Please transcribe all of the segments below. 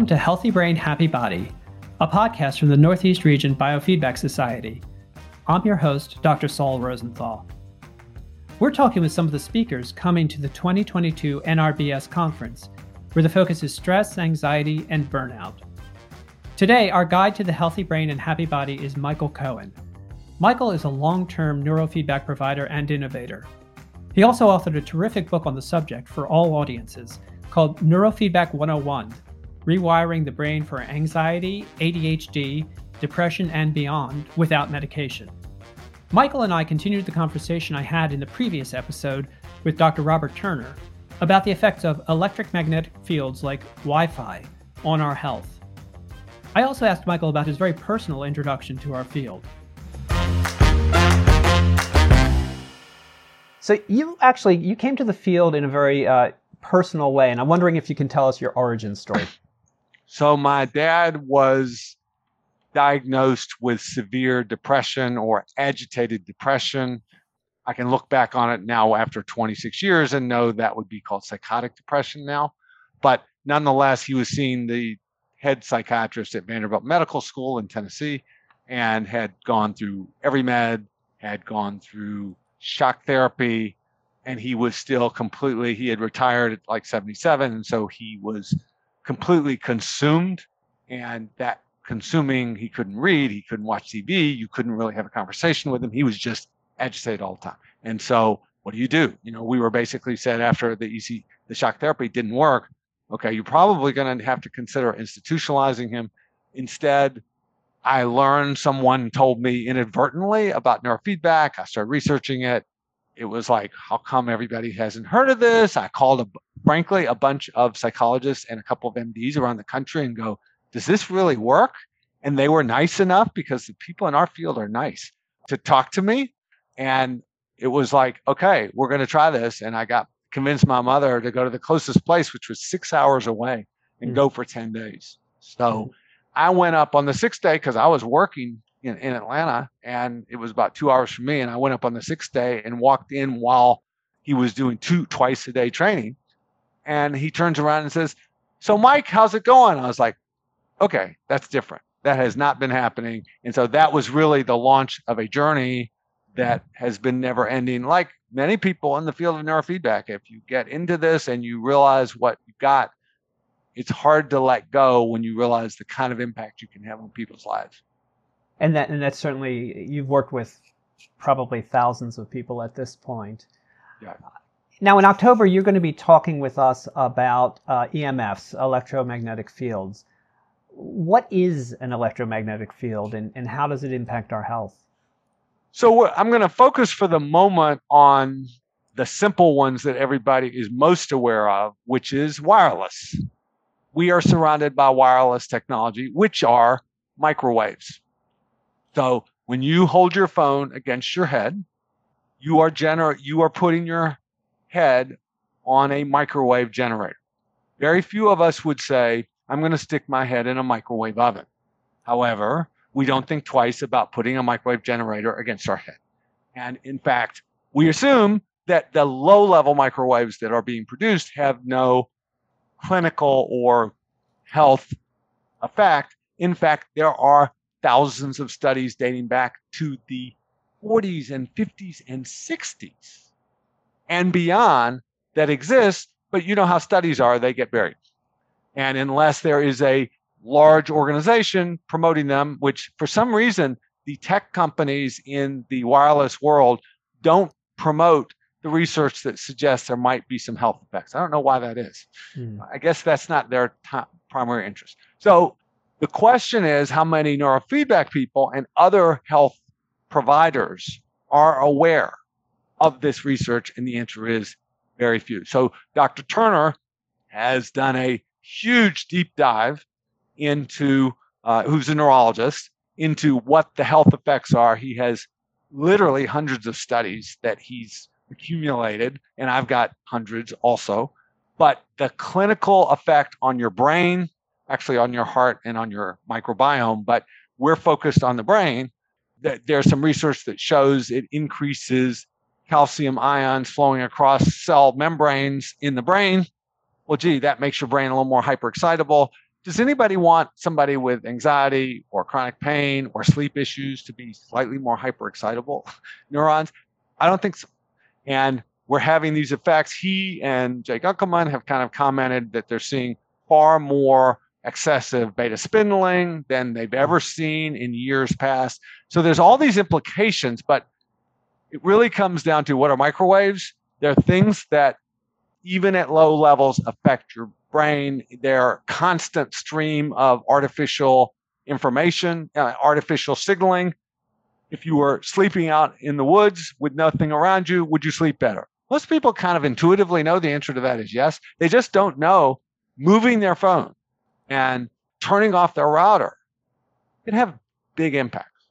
Welcome to Healthy Brain, Happy Body, a podcast from the Northeast Region Biofeedback Society. I'm your host, Dr. Saul Rosenthal. We're talking with some of the speakers coming to the 2022 NRBS conference, where the focus is stress, anxiety, and burnout. Today, our guide to the healthy brain and happy body is Michael Cohen. Michael is a long term neurofeedback provider and innovator. He also authored a terrific book on the subject for all audiences called Neurofeedback 101 rewiring the brain for anxiety, ADHD, depression, and beyond without medication. Michael and I continued the conversation I had in the previous episode with Dr. Robert Turner about the effects of electromagnetic fields like Wi Fi on our health. I also asked Michael about his very personal introduction to our field. So you actually you came to the field in a very uh, personal way, and I'm wondering if you can tell us your origin story. So my dad was diagnosed with severe depression or agitated depression. I can look back on it now after 26 years and know that would be called psychotic depression now. But nonetheless, he was seeing the head psychiatrist at Vanderbilt Medical School in Tennessee and had gone through every med, had gone through shock therapy, and he was still completely, he had retired at like 77. And so he was completely consumed and that consuming he couldn't read he couldn't watch tv you couldn't really have a conversation with him he was just agitated all the time. And so what do you do? You know we were basically said after the ec the shock therapy didn't work okay you're probably going to have to consider institutionalizing him. Instead i learned someone told me inadvertently about neurofeedback i started researching it it was like how come everybody hasn't heard of this i called a frankly, a bunch of psychologists and a couple of MDs around the country and go, does this really work? And they were nice enough because the people in our field are nice to talk to me. And it was like, okay, we're going to try this. And I got convinced my mother to go to the closest place, which was six hours away, and mm. go for 10 days. So mm. I went up on the sixth day because I was working in, in Atlanta and it was about two hours from me. And I went up on the sixth day and walked in while he was doing two twice a day training and he turns around and says, So, Mike, how's it going? I was like, Okay, that's different. That has not been happening. And so that was really the launch of a journey that has been never ending. Like many people in the field of neurofeedback, if you get into this and you realize what you got, it's hard to let go when you realize the kind of impact you can have on people's lives. And that and that's certainly you've worked with probably thousands of people at this point. Yeah. Now, in October, you're going to be talking with us about uh, EMFs, electromagnetic fields. What is an electromagnetic field and, and how does it impact our health? So, I'm going to focus for the moment on the simple ones that everybody is most aware of, which is wireless. We are surrounded by wireless technology, which are microwaves. So, when you hold your phone against your head, you are gener- you are putting your head on a microwave generator. Very few of us would say, I'm going to stick my head in a microwave oven. However, we don't think twice about putting a microwave generator against our head. And in fact, we assume that the low level microwaves that are being produced have no clinical or health effect. In fact, there are thousands of studies dating back to the 40s and 50s and 60s and beyond that exist, but you know how studies are, they get buried. And unless there is a large organization promoting them, which for some reason the tech companies in the wireless world don't promote the research that suggests there might be some health effects. I don't know why that is. Hmm. I guess that's not their primary interest. So the question is how many neurofeedback people and other health providers are aware of this research? And the answer is very few. So Dr. Turner has done a huge deep dive into, uh, who's a neurologist, into what the health effects are. He has literally hundreds of studies that he's accumulated, and I've got hundreds also. But the clinical effect on your brain, actually on your heart and on your microbiome, but we're focused on the brain. That there's some research that shows it increases calcium ions flowing across cell membranes in the brain. Well, gee, that makes your brain a little more hyperexcitable. does anybody want somebody with anxiety or chronic pain or sleep issues to be slightly more hyperexcitable neurons? I don't think so. And we're having these effects. He and Jay Gunkelman have kind of commented that they're seeing far more excessive beta spindling than they've ever seen in years past. So there's all these implications, but it really comes down to what are microwaves? They're things that even at low levels affect your brain. They're constant stream of artificial information, uh, artificial signaling. If you were sleeping out in the woods with nothing around you, would you sleep better? Most people kind of intuitively know the answer to that is yes. They just don't know moving their phone and turning off their router can have big impacts.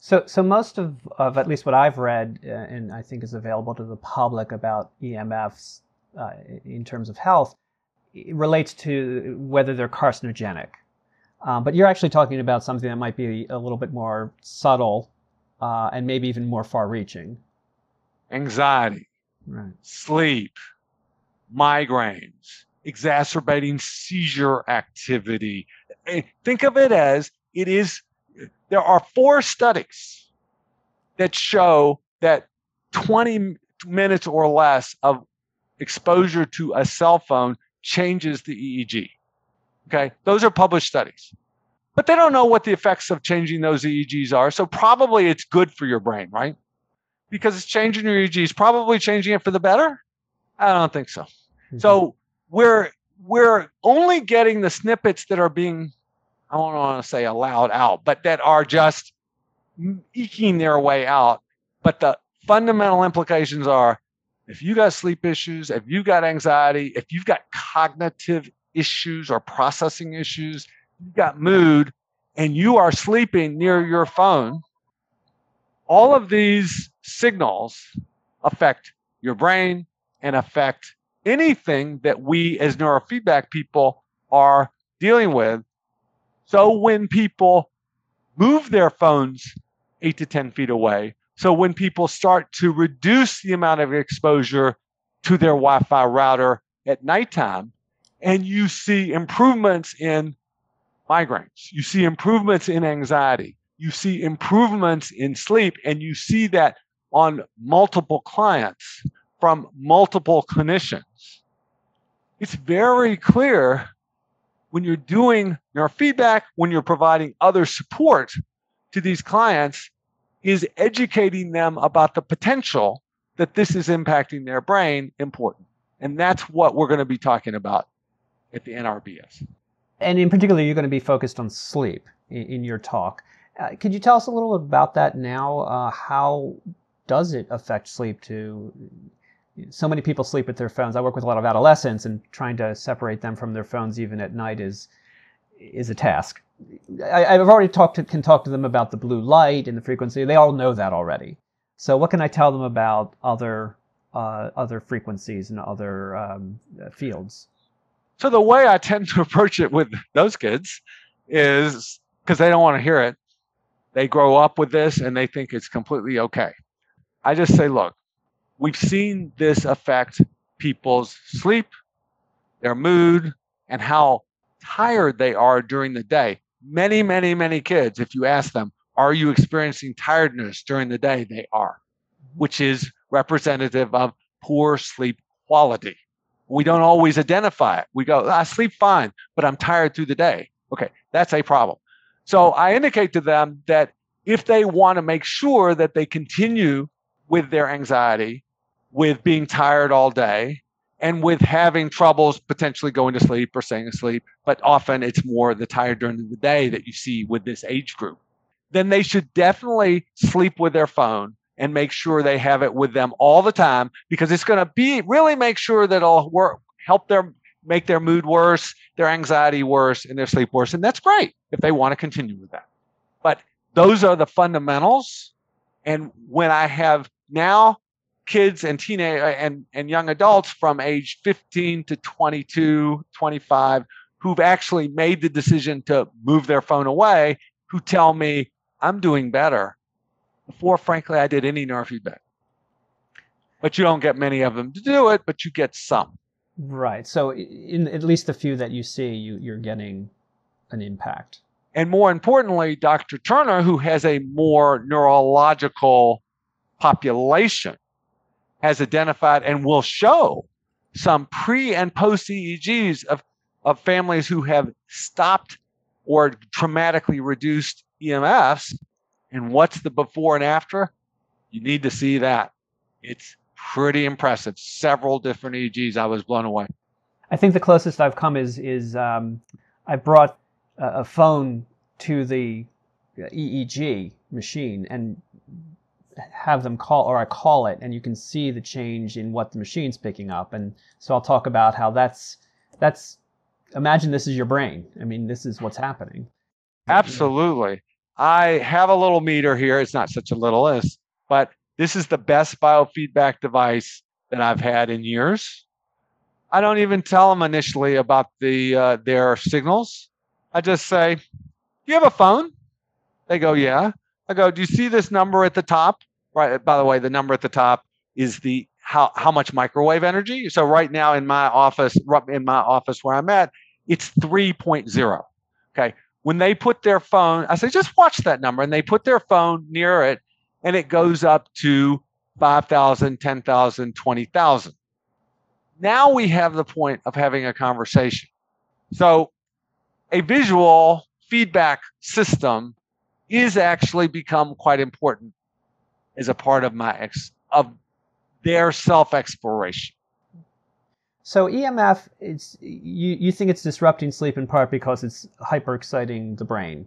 So, so most of, of at least what I've read uh, and I think is available to the public about EMFs uh, in terms of health relates to whether they're carcinogenic. Um, but you're actually talking about something that might be a little bit more subtle uh, and maybe even more far-reaching. Anxiety, right. sleep, migraines, exacerbating seizure activity. Think of it as it is. There are four studies that show that 20 minutes or less of exposure to a cell phone changes the EEG. Okay, those are published studies. But they don't know what the effects of changing those EEGs are. So probably it's good for your brain, right? Because it's changing your EEGs, probably changing it for the better. I don't think so. Mm-hmm. So we're we're only getting the snippets that are being I don't want to say allowed out, but that are just eking their way out. But the fundamental implications are if you got sleep issues, if you've got anxiety, if you've got cognitive issues or processing issues, you've got mood, and you are sleeping near your phone, all of these signals affect your brain and affect anything that we as neurofeedback people are dealing with. So when people move their phones eight to 10 feet away, so when people start to reduce the amount of exposure to their Wi Fi router at nighttime, and you see improvements in migraines, you see improvements in anxiety, you see improvements in sleep, and you see that on multiple clients from multiple clinicians. It's very clear when you're doing neurofeedback, when you're providing other support to these clients, is educating them about the potential that this is impacting their brain important. And that's what we're going to be talking about at the NRBS. And in particular, you're going to be focused on sleep in, your talk. Uh, could you tell us a little about that now? Uh, how does it affect sleep to so many people sleep with their phones. I work with a lot of adolescents, and trying to separate them from their phones even at night is is a task. I, have already talked to, can talk to them about the blue light and the frequency. They all know that already. So what can I tell them about other uh, other frequencies and other um, fields? So the way I tend to approach it with those kids is because they don't want to hear it. They grow up with this and they think it's completely okay. I just say, look, we've seen this affect people's sleep, their mood, and how tired they are during the day. Many, many, many kids, if you ask them, are you experiencing tiredness during the day? They are, which is representative of poor sleep quality. We don't always identify it. We go, I sleep fine, but I'm tired through the day. Okay, that's a problem. So I indicate to them that if they want to make sure that they continue with their anxiety, with being tired all day, and with having troubles potentially going to sleep or staying asleep, but often it's more the tired during the day that you see with this age group, then they should definitely sleep with their phone and make sure they have it with them all the time because it's going to be really make sure that it'll work, help their make their mood worse, their anxiety worse, and their sleep worse. And that's great if they want to continue with that. But those are the fundamentals. And when I have now kids and teenage uh, and, and young adults from age 15 to 22 25 who've actually made the decision to move their phone away who tell me i'm doing better before frankly i did any neurofeedback but you don't get many of them to do it but you get some Right. So in at least the few that you see, you, you're getting an impact. And more importantly, Dr. Turner, who has a more neurological population, has identified and will show some pre and post EEGs of, of families who have stopped or dramatically reduced EMFs. And what's the before and after? You need to see that. It's pretty impressive. Several different EEGs. I was blown away. I think the closest I've come is is um, I brought a, a phone to the EEG machine and have them call or I call it and you can see the change in what the machine's picking up and so I'll talk about how that's that's imagine this is your brain. I mean this is what's happening. Absolutely. I have a little meter here. It's not such a little is, but this is the best biofeedback device that I've had in years. I don't even tell them initially about the uh, their signals. I just say, "Do you have a phone?" They go, "Yeah." I go, "Do you see this number at the top?" Right. Uh, by the way, the number at the top is the how how much microwave energy. So right now in my office, in my office where I'm at, it's 3.0. Okay. When they put their phone, I say, just watch that number, and they put their phone near it, and it goes up to 5,000, 10,000, 20,000. Now we have the point of having a conversation. So a visual feedback system is actually become quite important as a part of my ex of their self exploration. So EMF, it's you, you think it's disrupting sleep in part because it's hyper exciting the brain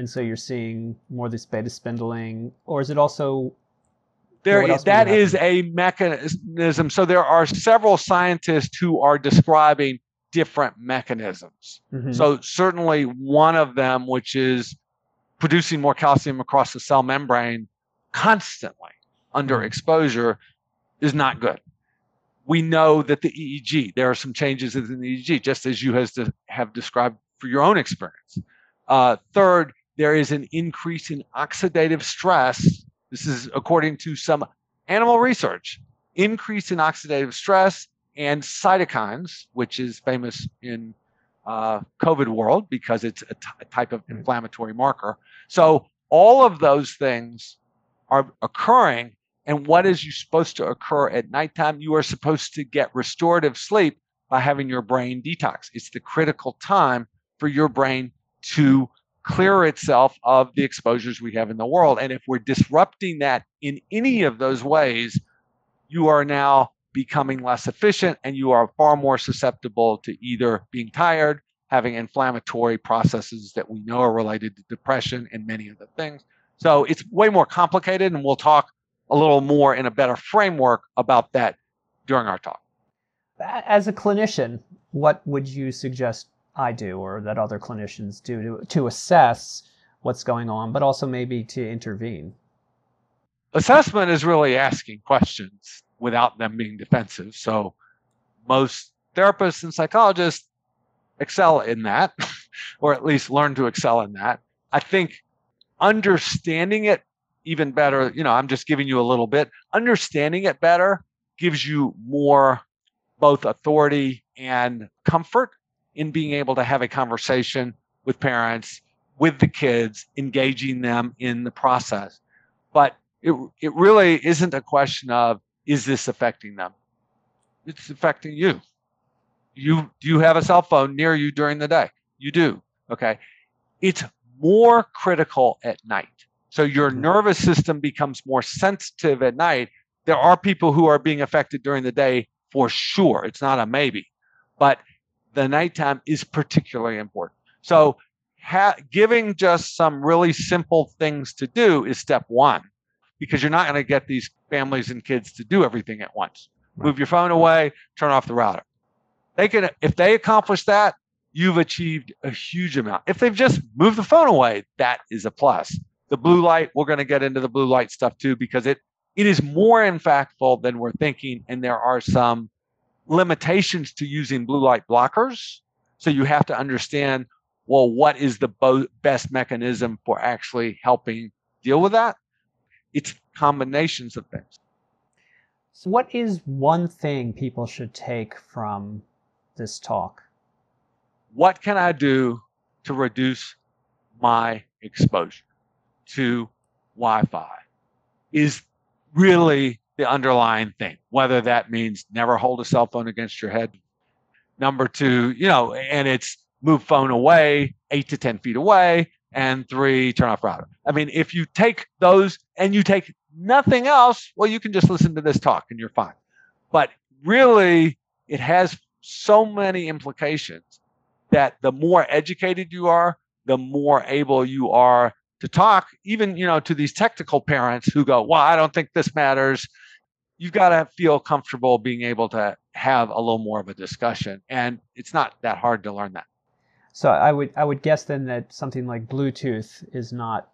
and so you're seeing more this beta spindling, or is it also there that is a mechanism so there are several scientists who are describing different mechanisms mm-hmm. so certainly one of them which is producing more calcium across the cell membrane constantly under mm-hmm. exposure is not good we know that the eeg there are some changes in the eeg just as you has to have described for your own experience uh, third there is an increase in oxidative stress. This is according to some animal research. Increase in oxidative stress and cytokines, which is famous in uh, COVID world because it's a, t- a type of inflammatory marker. So all of those things are occurring. And what is you supposed to occur at nighttime? You are supposed to get restorative sleep by having your brain detox. It's the critical time for your brain to clear itself of the exposures we have in the world. And if we're disrupting that in any of those ways, you are now becoming less efficient and you are far more susceptible to either being tired, having inflammatory processes that we know are related to depression and many other things. So it's way more complicated, and we'll talk a little more in a better framework about that during our talk. As a clinician, what would you suggest I do or that other clinicians do to, to assess what's going on, but also maybe to intervene? Assessment is really asking questions without them being defensive. So most therapists and psychologists excel in that, or at least learn to excel in that. I think understanding it even better, you know, I'm just giving you a little bit, understanding it better gives you more both authority and comfort in being able to have a conversation with parents, with the kids, engaging them in the process. But it, it really isn't a question of, is this affecting them? It's affecting you. You do you have a cell phone near you during the day? You do. Okay. It's more critical at night. So your mm-hmm. nervous system becomes more sensitive at night. There are people who are being affected during the day for sure. It's not a maybe. But the nighttime is particularly important. So, ha- giving just some really simple things to do is step one, because you're not going to get these families and kids to do everything at once. Move your phone away, turn off the router. They can, if they accomplish that, you've achieved a huge amount. If they've just moved the phone away, that is a plus. The blue light, we're going to get into the blue light stuff too, because it it is more impactful than we're thinking, and there are some limitations to using blue light blockers. So you have to understand, well, what is the bo- best mechanism for actually helping deal with that? It's combinations of things. So, what is one thing people should take from this talk? What can I do to reduce my exposure to Wi Fi? Is really the underlying thing, whether that means never hold a cell phone against your head. Number two, you know, and it's move phone away eight to 10 feet away. And three, turn off router. I mean, if you take those and you take nothing else, well, you can just listen to this talk and you're fine. But really, it has so many implications that the more educated you are, the more able you are to talk, even you know, to these technical parents who go, "Well, I don't think this matters." You've got to feel comfortable being able to have a little more of a discussion, and it's not that hard to learn that. So I would I would guess then that something like Bluetooth is not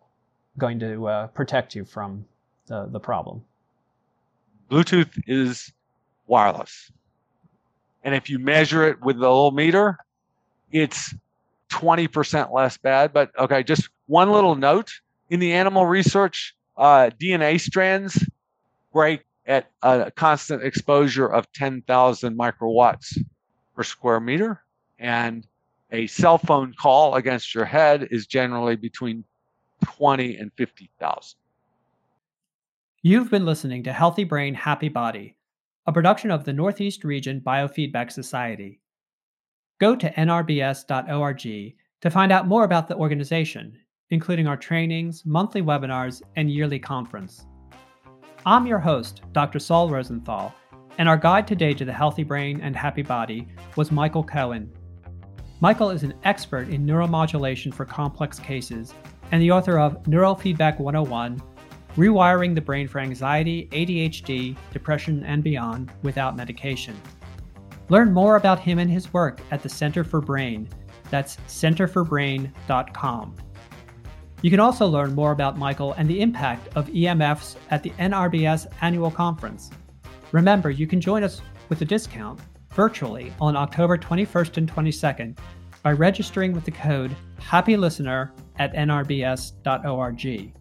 going to uh, protect you from the the problem. Bluetooth is wireless, and if you measure it with the little meter, it's 20% less bad. But okay, just one little note in the animal research, uh, DNA strands break at a constant exposure of 10,000 microwatts per square meter. And a cell phone call against your head is generally between 20 and 50,000. You've been listening to Healthy Brain, Happy Body, a production of the Northeast Region Biofeedback Society. Go to nrbs.org to find out more about the organization, including our trainings, monthly webinars, and yearly conference. I'm your host, Dr. Saul Rosenthal, and our guide today to the healthy brain and happy body was Michael Cohen, Michael is an expert in neuromodulation for complex cases and the author of Neurofeedback 101 Rewiring the Brain for Anxiety, ADHD, Depression, and Beyond Without Medication. Learn more about him and his work at the Center for Brain. That's centerforbrain.com. You can also learn more about Michael and the impact of EMFs at the NRBS annual conference. Remember, you can join us with a discount virtually on October 21st and 22nd by registering with the code HAPPYLISTENER at nrbs.org.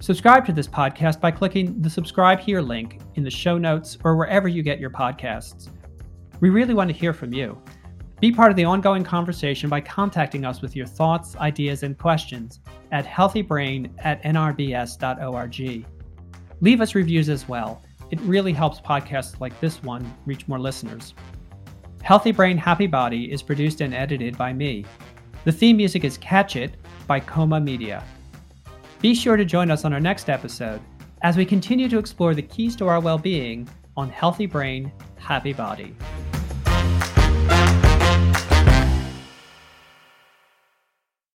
Subscribe to this podcast by clicking the subscribe here link in the show notes or wherever you get your podcasts. We really want to hear from you. Be part of the ongoing conversation by contacting us with your thoughts, ideas, and questions at healthybrain at nrbs.org. Leave us reviews as well. It really helps podcasts like this one reach more listeners. Healthy Brain, Happy Body is produced and edited by me. The theme music is Catch It by Coma Media. Be sure to join us on our next episode as we continue to explore the keys to our well being on Healthy Brain, Happy Body.